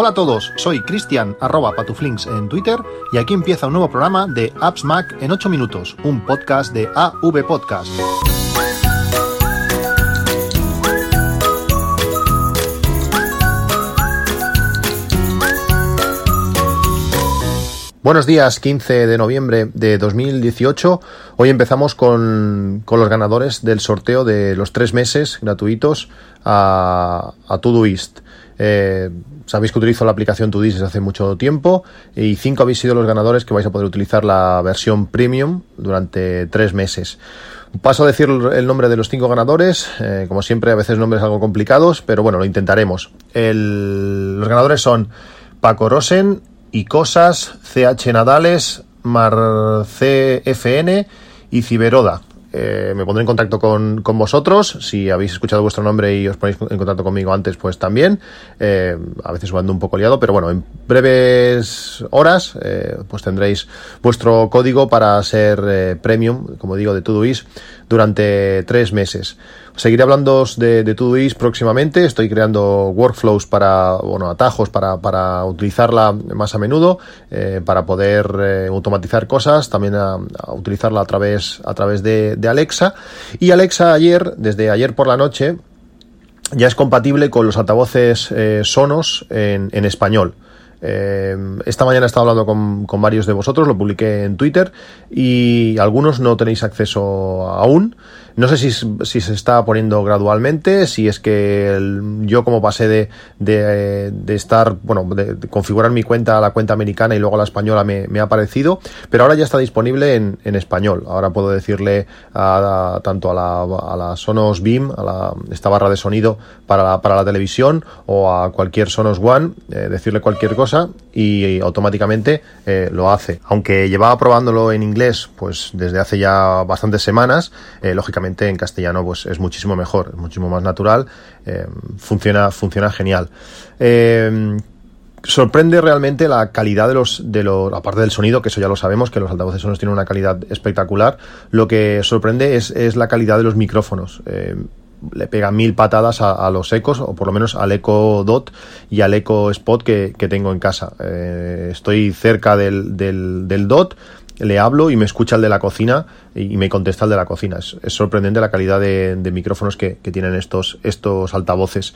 Hola a todos, soy Cristian arroba patuflinks en Twitter y aquí empieza un nuevo programa de Apps Mac en 8 minutos, un podcast de AV Podcast. Buenos días, 15 de noviembre de 2018. Hoy empezamos con, los ganadores del sorteo de los tres meses gratuitos a, a Todoist. Eh, sabéis que utilizo la aplicación Todoist desde hace mucho tiempo y cinco habéis sido los ganadores que vais a poder utilizar la versión premium durante tres meses. Paso a decir el nombre de los cinco ganadores. Eh, como siempre, a veces nombres algo complicados, pero bueno, lo intentaremos. los ganadores son Paco Rosen, y cosas, CH Nadales, CFN y Ciberoda. Eh, me pondré en contacto con, vosotros. Si habéis escuchado vuestro nombre y os ponéis en contacto conmigo antes, pues también. Eh, a veces ando un poco liado, pero bueno, en breves horas, eh, pues tendréis vuestro código para ser premium, como digo, de Todoist durante tres meses. Seguiré hablando de, de Todoist próximamente. Estoy creando workflows para, bueno, atajos para, para utilizarla más a menudo, para poder automatizar cosas, también utilizarla a través, a través de, Alexa. Y Alexa ayer, desde ayer por la noche, ya es compatible con los altavoces eh, Sonos en español. Esta mañana he estado hablando con, con, varios de vosotros, lo publiqué en Twitter y algunos no tenéis acceso aún. No sé si, si, se está poniendo gradualmente, si es que yo como pasé de, de, estar, bueno, de, configurar mi cuenta a la cuenta americana y luego a la española me, me ha aparecido, pero ahora ya está disponible en, en español. Ahora puedo decirle a, tanto a la, a la, Sonos Beam, a la, esta barra de sonido para la, para la televisión o a cualquier Sonos One, eh, decirle cualquier cosa y, automáticamente eh, lo hace. Aunque llevaba probándolo en inglés pues desde hace ya bastantes semanas, eh, lógicamente en castellano pues es muchísimo mejor, es muchísimo más natural, eh, funciona, funciona genial. Eh, sorprende realmente la calidad de los, de los, aparte del sonido, que eso ya lo sabemos, que los altavoces sonos tienen una calidad espectacular, lo que sorprende es, es la calidad de los micrófonos. Eh, le pega mil patadas a, los ecos, o por lo menos al Eco Dot y al Eco Spot que, tengo en casa. estoy cerca del, del, del Dot, le hablo y me escucha el de la cocina y me contesta el de la cocina. Es, sorprendente la calidad de, micrófonos que, tienen estos, estos altavoces.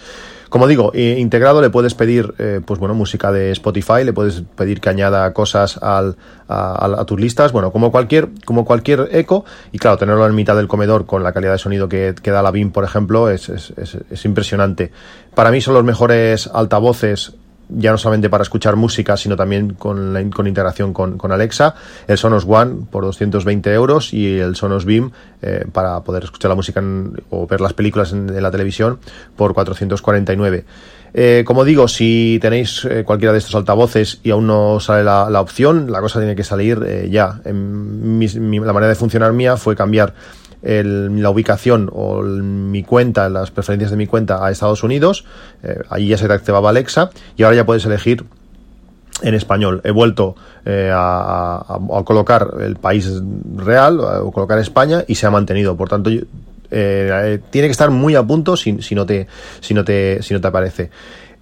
Como digo, integrado le puedes pedir, eh, pues bueno, música de Spotify, le puedes pedir que añada cosas al, a, tus listas, bueno, como cualquier, como cualquier eco, y claro, tenerlo en mitad del comedor con la calidad de sonido que, da la BIM, por ejemplo, es, es impresionante. Para mí son los mejores altavoces ya no solamente para escuchar música, sino también con, la, con integración con, con, Alexa, el Sonos One por 220 euros y el Sonos Beam eh, para poder escuchar la música o ver las películas en, la televisión por 449. Eh, como digo, si tenéis eh, cualquiera de estos altavoces y aún no sale la, la opción, la cosa tiene que salir eh, ya. En la manera de funcionar mía fue cambiar la ubicación o mi cuenta, las preferencias de mi cuenta a Estados Unidos. Eh, allí ya se te activaba Alexa y ahora ya puedes elegir en español. He vuelto eh, a, colocar el país real, o colocar España y se ha mantenido. Por tanto, eh, tiene que estar muy a punto si, si, no te, si, no te, si no te aparece.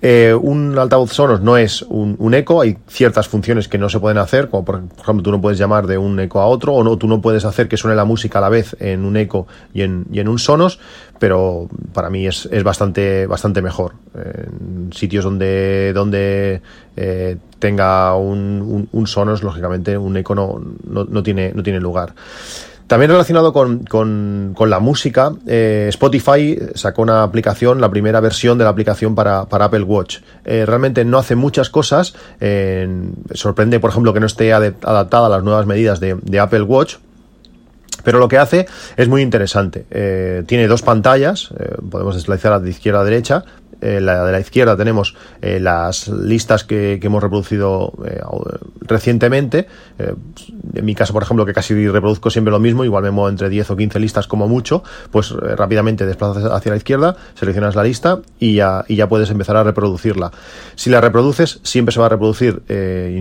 Eh, un altavoz Sonos no es un, eco, hay ciertas funciones que no se pueden hacer, como por, ejemplo tú no puedes llamar de un eco a otro, o no, tú no puedes hacer que suene la música a la vez en un eco y en, y en un Sonos, pero para mí es, es bastante, bastante mejor. En sitios donde, donde eh, tenga un, un, Sonos, lógicamente un eco no, no, no, tiene, no tiene lugar. También relacionado con, con, con la música, eh, Spotify sacó una aplicación, la primera versión de la aplicación para, para Apple Watch. Eh, realmente no hace muchas cosas. Sorprende, por ejemplo, que no esté adaptada a las nuevas medidas de, de Apple Watch. Pero lo que hace es muy interesante. Eh, tiene dos pantallas, podemos deslizar de izquierda a derecha, eh, la de la izquierda tenemos eh, las listas que, hemos reproducido eh, recientemente. en mi caso, por ejemplo, que casi reproduzco siempre lo mismo, igual me muevo entre 10 o 15 listas como mucho, pues rápidamente desplazas hacia la izquierda, seleccionas la lista y ya, y ya puedes empezar a reproducirla. Si la reproduces, siempre se va a reproducir,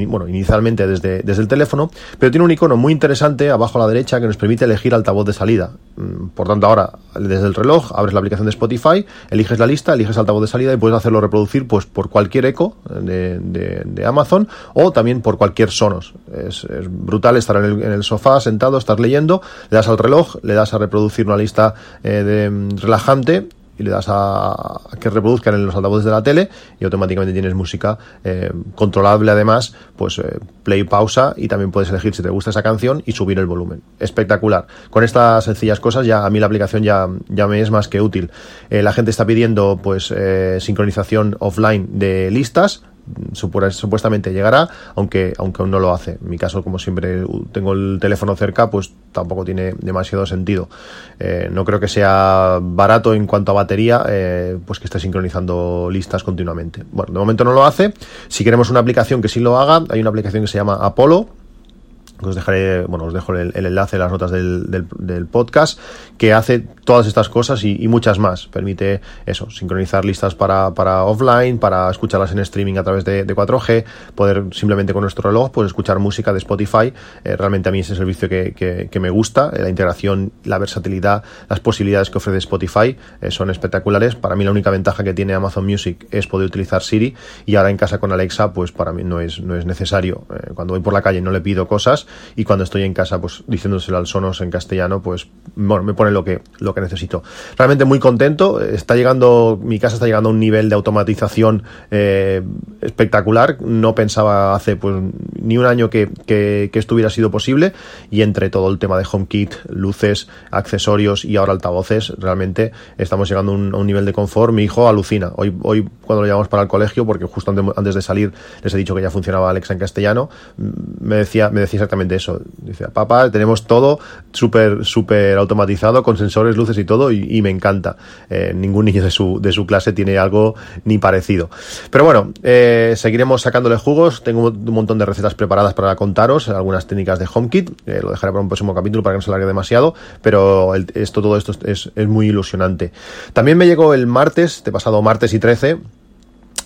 bueno, inicialmente desde, desde el teléfono, pero tiene un icono muy interesante abajo a la derecha que nos permite elegir altavoz de salida. Mm, por tanto, ahora desde el reloj abres la aplicación de Spotify, eliges la lista, eliges altavoz de salida y puedes hacerlo reproducir pues por cualquier eco de, Amazon o también por cualquier Sonos. Es, brutal estar en el, en el, sofá sentado, estar leyendo, le das al reloj, le das a reproducir una lista eh, de, mm, relajante y le das a, que reproduzcan en los altavoces de la tele y automáticamente tienes música eh, controlable además, pues eh, play, pausa y también puedes elegir si te gusta esa canción y subir el volumen. Espectacular. Con estas sencillas cosas ya a mí la aplicación ya, ya me es más que útil. Eh, la gente está pidiendo pues sincronización offline de listas supuestamente llegará, aunque, aunque aún no lo hace. En mi caso, como siempre tengo el teléfono cerca, pues tampoco tiene demasiado sentido. Eh, no creo que sea barato en cuanto a batería, eh, pues que esté sincronizando listas continuamente. Bueno, de momento no lo hace. Si queremos una aplicación que sí lo haga, hay una aplicación que se llama Apollo os dejaré, bueno, os dejo el, enlace en las notas del, del, podcast, que hace todas estas cosas y, muchas más. Permite eso, sincronizar listas para, para, offline, para escucharlas en streaming a través de, 4G, poder simplemente con nuestro reloj, pues escuchar música de Spotify. Eh, realmente a mí ese servicio que, que, me gusta, eh, la integración, la versatilidad, las posibilidades que ofrece Spotify eh, son espectaculares. Para mí la única ventaja que tiene Amazon Music es poder utilizar Siri y ahora en casa con Alexa, pues para mí no es, no es necesario. cuando voy por la calle no le pido cosas y cuando estoy en casa, pues diciéndoselo al Sonos en castellano, pues bueno, me pone lo que, lo que necesito. Realmente muy contento, está llegando, mi casa está llegando a un nivel de automatización eh, espectacular, no pensaba hace pues ni un año que, que, esto hubiera sido posible y entre todo el tema de HomeKit, luces, accesorios y ahora altavoces, realmente estamos llegando a un, nivel de confort. Mi hijo alucina. Hoy, hoy cuando lo llevamos para el colegio, porque justo antes de salir les he dicho que ya funcionaba Alexa en castellano, me decía, me decía exactamente eso. Dice, papá, tenemos todo súper, súper automatizado con sensores, luces y todo y, me encanta. Eh, ningún niño de su, de su clase tiene algo ni parecido. Pero bueno, eh, seguiremos sacándole jugos. Tengo un montón de recetas preparadas para contaros, algunas técnicas de HomeKit. Eh, lo dejaré para un próximo capítulo para que no se largue demasiado, pero esto, todo esto es, es muy ilusionante. También me llegó el martes, de pasado martes y 13,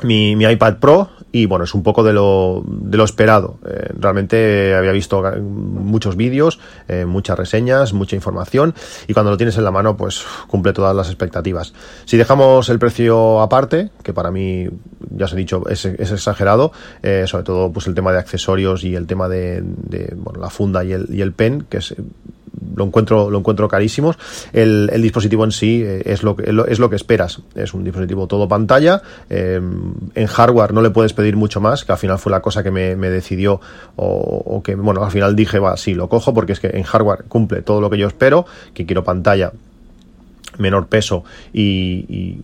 mi, mi, iPad Pro y bueno, es un poco de lo, de lo esperado. Eh, realmente había visto muchos vídeos, eh, muchas reseñas, mucha información y cuando lo tienes en la mano pues cumple todas las expectativas. Si dejamos el precio aparte, que para mí ya os he dicho es, exagerado, eh, sobre todo pues el tema de accesorios y el tema de, de bueno, la funda y el, y el pen, que es lo encuentro, lo encuentro carísimos. El, el dispositivo en sí eh, es lo, que, es lo que esperas. Es un dispositivo todo pantalla. Eh, en hardware no le puedes pedir mucho más, que al final fue la cosa que me, me decidió o, que, bueno, al final dije, va, sí, lo cojo porque es que en hardware cumple todo lo que yo espero, que quiero pantalla menor peso y y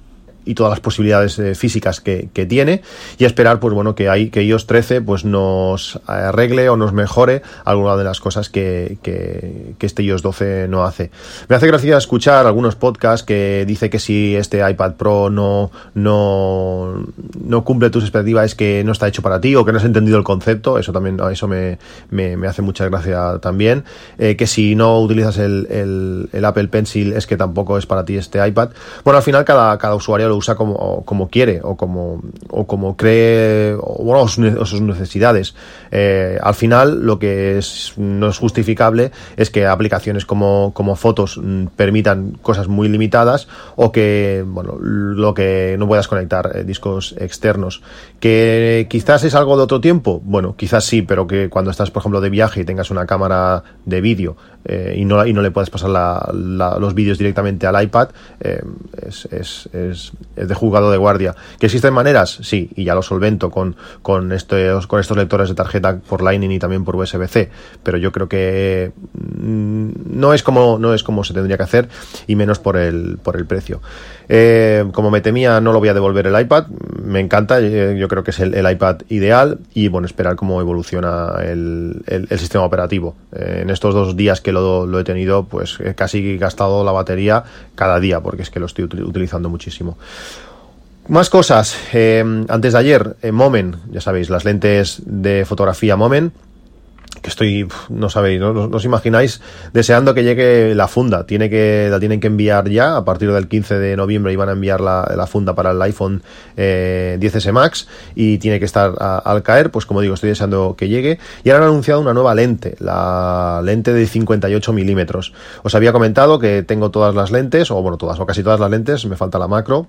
todas las posibilidades eh, físicas que, tiene y esperar pues bueno que hay que iOS 13 pues nos arregle o nos mejore alguna de las cosas que, que, este iOS 12 no hace. Me hace gracia escuchar algunos podcasts que dice que si este iPad Pro no, no, no cumple tus expectativas es que no está hecho para ti o que no has entendido el concepto, eso también eso me, me, hace mucha gracia también, eh, que si no utilizas el, el, el, Apple Pencil es que tampoco es para ti este iPad. Bueno, al final cada, cada usuario lo usa como, como quiere o como, o como cree o, bueno, sus necesidades. Eh, al final, lo que es, no es justificable es que aplicaciones como, como fotos mm, permitan cosas muy limitadas o que, bueno, lo que no puedas conectar eh, discos externos. Que quizás es algo de otro tiempo, bueno, quizás sí, pero que cuando estás, por ejemplo, de viaje y tengas una cámara de vídeo eh, y, no, y no le puedes pasar los vídeos directamente al iPad, es, es, es, de jugado de guardia. ¿Que existen maneras? Sí, y ya lo solvento con, con, estos, con estos lectores de tarjeta por Lightning y también por USB-C, pero yo creo que mm, no es como no es como se tendría que hacer y menos por el, por el precio. Eh, como me temía, no lo voy a devolver el iPad, me encanta, eh, yo creo que es el, iPad ideal y bueno, esperar cómo evoluciona el, el, sistema operativo. Eh, en estos dos días que lo, lo he tenido, pues casi he gastado la batería cada día porque es que lo estoy utilizando muchísimo. Más cosas. Eh, antes de ayer, en Moment, ya sabéis, las lentes de fotografía Moment, que estoy, no sabéis, no, os imagináis, deseando que llegue la funda. Tiene que, la tienen que enviar ya, a partir del 15 de noviembre iban a enviar la, la funda para el iPhone eh, 10S Max y tiene que estar al caer, pues como digo, estoy deseando que llegue. Y ahora han anunciado una nueva lente, la lente de 58 milímetros. Os había comentado que tengo todas las lentes, o bueno, todas, o casi todas las lentes, me falta la macro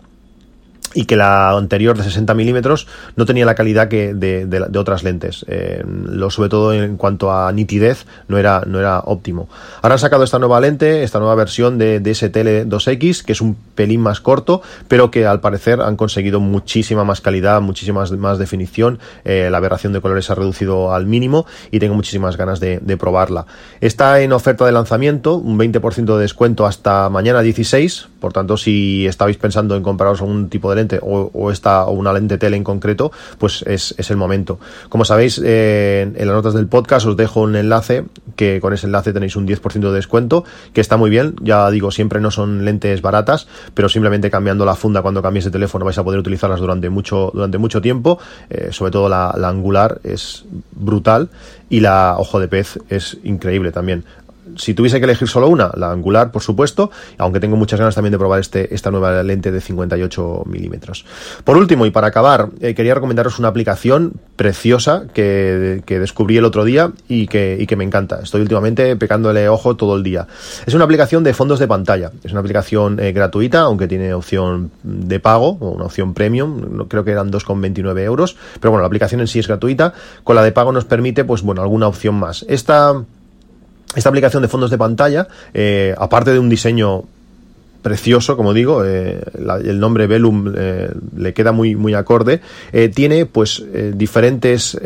y que la anterior de 60 milímetros no tenía la calidad que de, de, otras lentes. Eh, lo, sobre todo en cuanto a nitidez no era, no era óptimo. Ahora han sacado esta nueva lente, esta nueva versión de, de STL2X, que es un pelín más corto, pero que al parecer han conseguido muchísima más calidad, muchísima más definición. Eh, la aberración de colores ha reducido al mínimo y tengo muchísimas ganas de, de probarla. Está en oferta de lanzamiento, un 20% de descuento hasta mañana 16. Por tanto, si estabais pensando en compraros algún tipo de o, esta o una lente tele en concreto, pues es, el momento. Como sabéis, eh, en las notas del podcast os dejo un enlace que con ese enlace tenéis un 10% de descuento, que está muy bien. Ya digo, siempre no son lentes baratas, pero simplemente cambiando la funda cuando cambiéis de teléfono vais a poder utilizarlas durante mucho, durante mucho tiempo. Eh, sobre todo la, la angular es brutal y la ojo de pez es increíble también si tuviese que elegir solo una, la angular, por supuesto, aunque tengo muchas ganas también de probar este, esta nueva lente de 58 milímetros. Por último, y para acabar, eh, quería recomendaros una aplicación preciosa que, descubrí el otro día y que, que me encanta. Estoy últimamente pecándole ojo todo el día. Es una aplicación de fondos de pantalla. Es una aplicación eh, gratuita, aunque tiene opción de pago o una opción premium. Creo que eran 2,29 euros. Pero bueno, la aplicación en sí es gratuita. Con la de pago nos permite, pues bueno, alguna opción más. Esta esta aplicación de fondos de pantalla, eh, aparte de un diseño precioso, como digo, eh, el nombre Velum eh, le queda muy, muy acorde, tiene pues diferentes,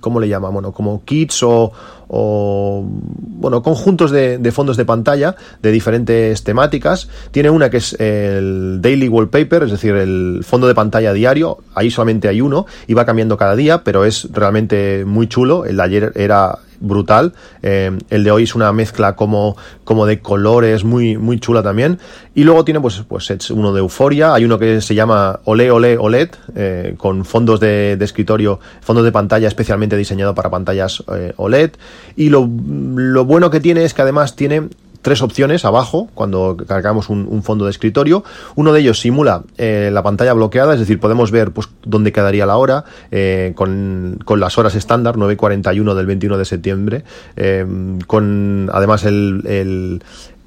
¿cómo le llaman? Bueno, como kits o, o bueno, conjuntos de, de, fondos de pantalla de diferentes temáticas. Tiene una que es el Daily Wallpaper, es decir, el fondo de pantalla diario. Ahí solamente hay uno y va cambiando cada día, pero es realmente muy chulo. El de ayer era brutal. Eh, el de hoy es una mezcla como, como de colores muy, muy chula también. Y luego tiene pues, pues uno de Euforia, hay uno que se llama Ole Ole OLED, eh, con fondos de, escritorio, fondos de pantalla especialmente diseñado para pantallas eh, OLED. Y lo, lo bueno que tiene es que además tiene tres opciones abajo cuando cargamos un, fondo de escritorio. Uno de ellos simula eh, la pantalla bloqueada, es decir, podemos ver pues, dónde quedaría la hora eh, con, las horas estándar, 9.41 del 21 de septiembre, eh, con además el, el,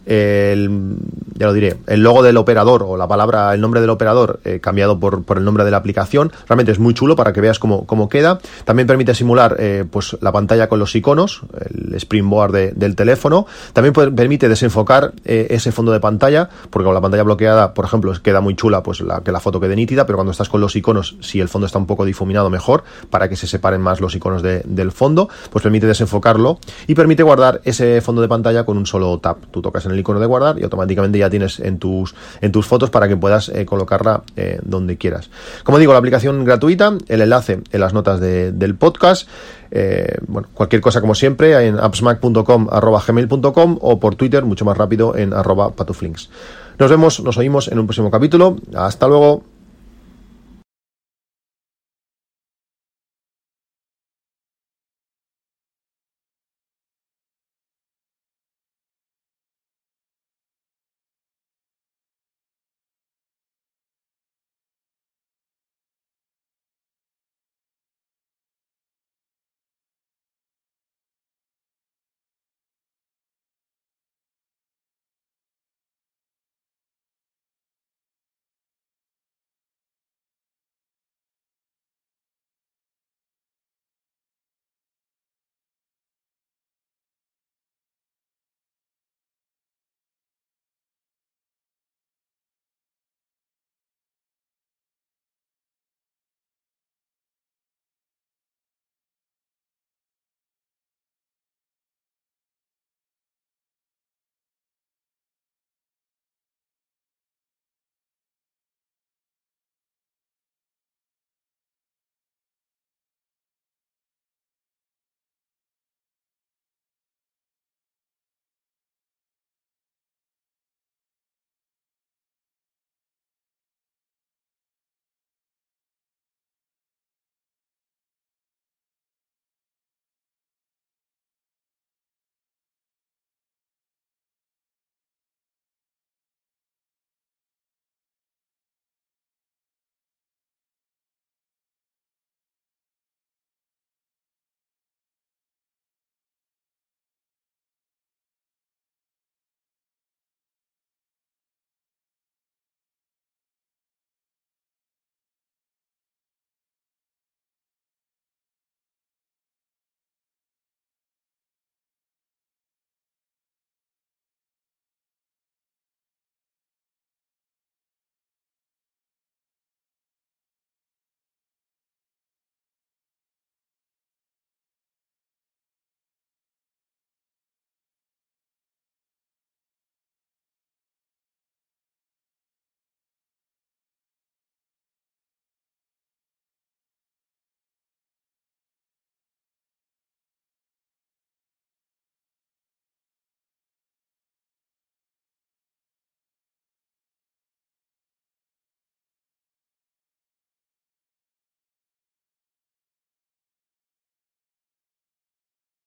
ya lo diré, el logo del operador o la palabra, el nombre del operador eh, cambiado por, por, el nombre de la aplicación. Realmente es muy chulo para que veas cómo, cómo queda. También permite simular eh, pues la pantalla con los iconos, el springboard del teléfono. También permite desenfocar eh, ese fondo de pantalla, porque con la pantalla bloqueada, por ejemplo, queda muy chula pues que la foto quede nítida, pero cuando estás con los iconos, si el fondo está un poco difuminado, mejor, para que se separen más los iconos del fondo, pues permite desenfocarlo y permite guardar ese fondo de pantalla con un solo tap. Tú tocas en el icono de guardar y automáticamente ya tienes en tus, en tus fotos para que puedas eh, colocarla eh, donde quieras. Como digo, la aplicación gratuita, el enlace en las notas del podcast. Eh, bueno, cualquier cosa como siempre en appsmac.com gmail.com o por Twitter mucho más rápido en arroba patuflinks. Nos vemos, nos oímos en un próximo capítulo. Hasta luego.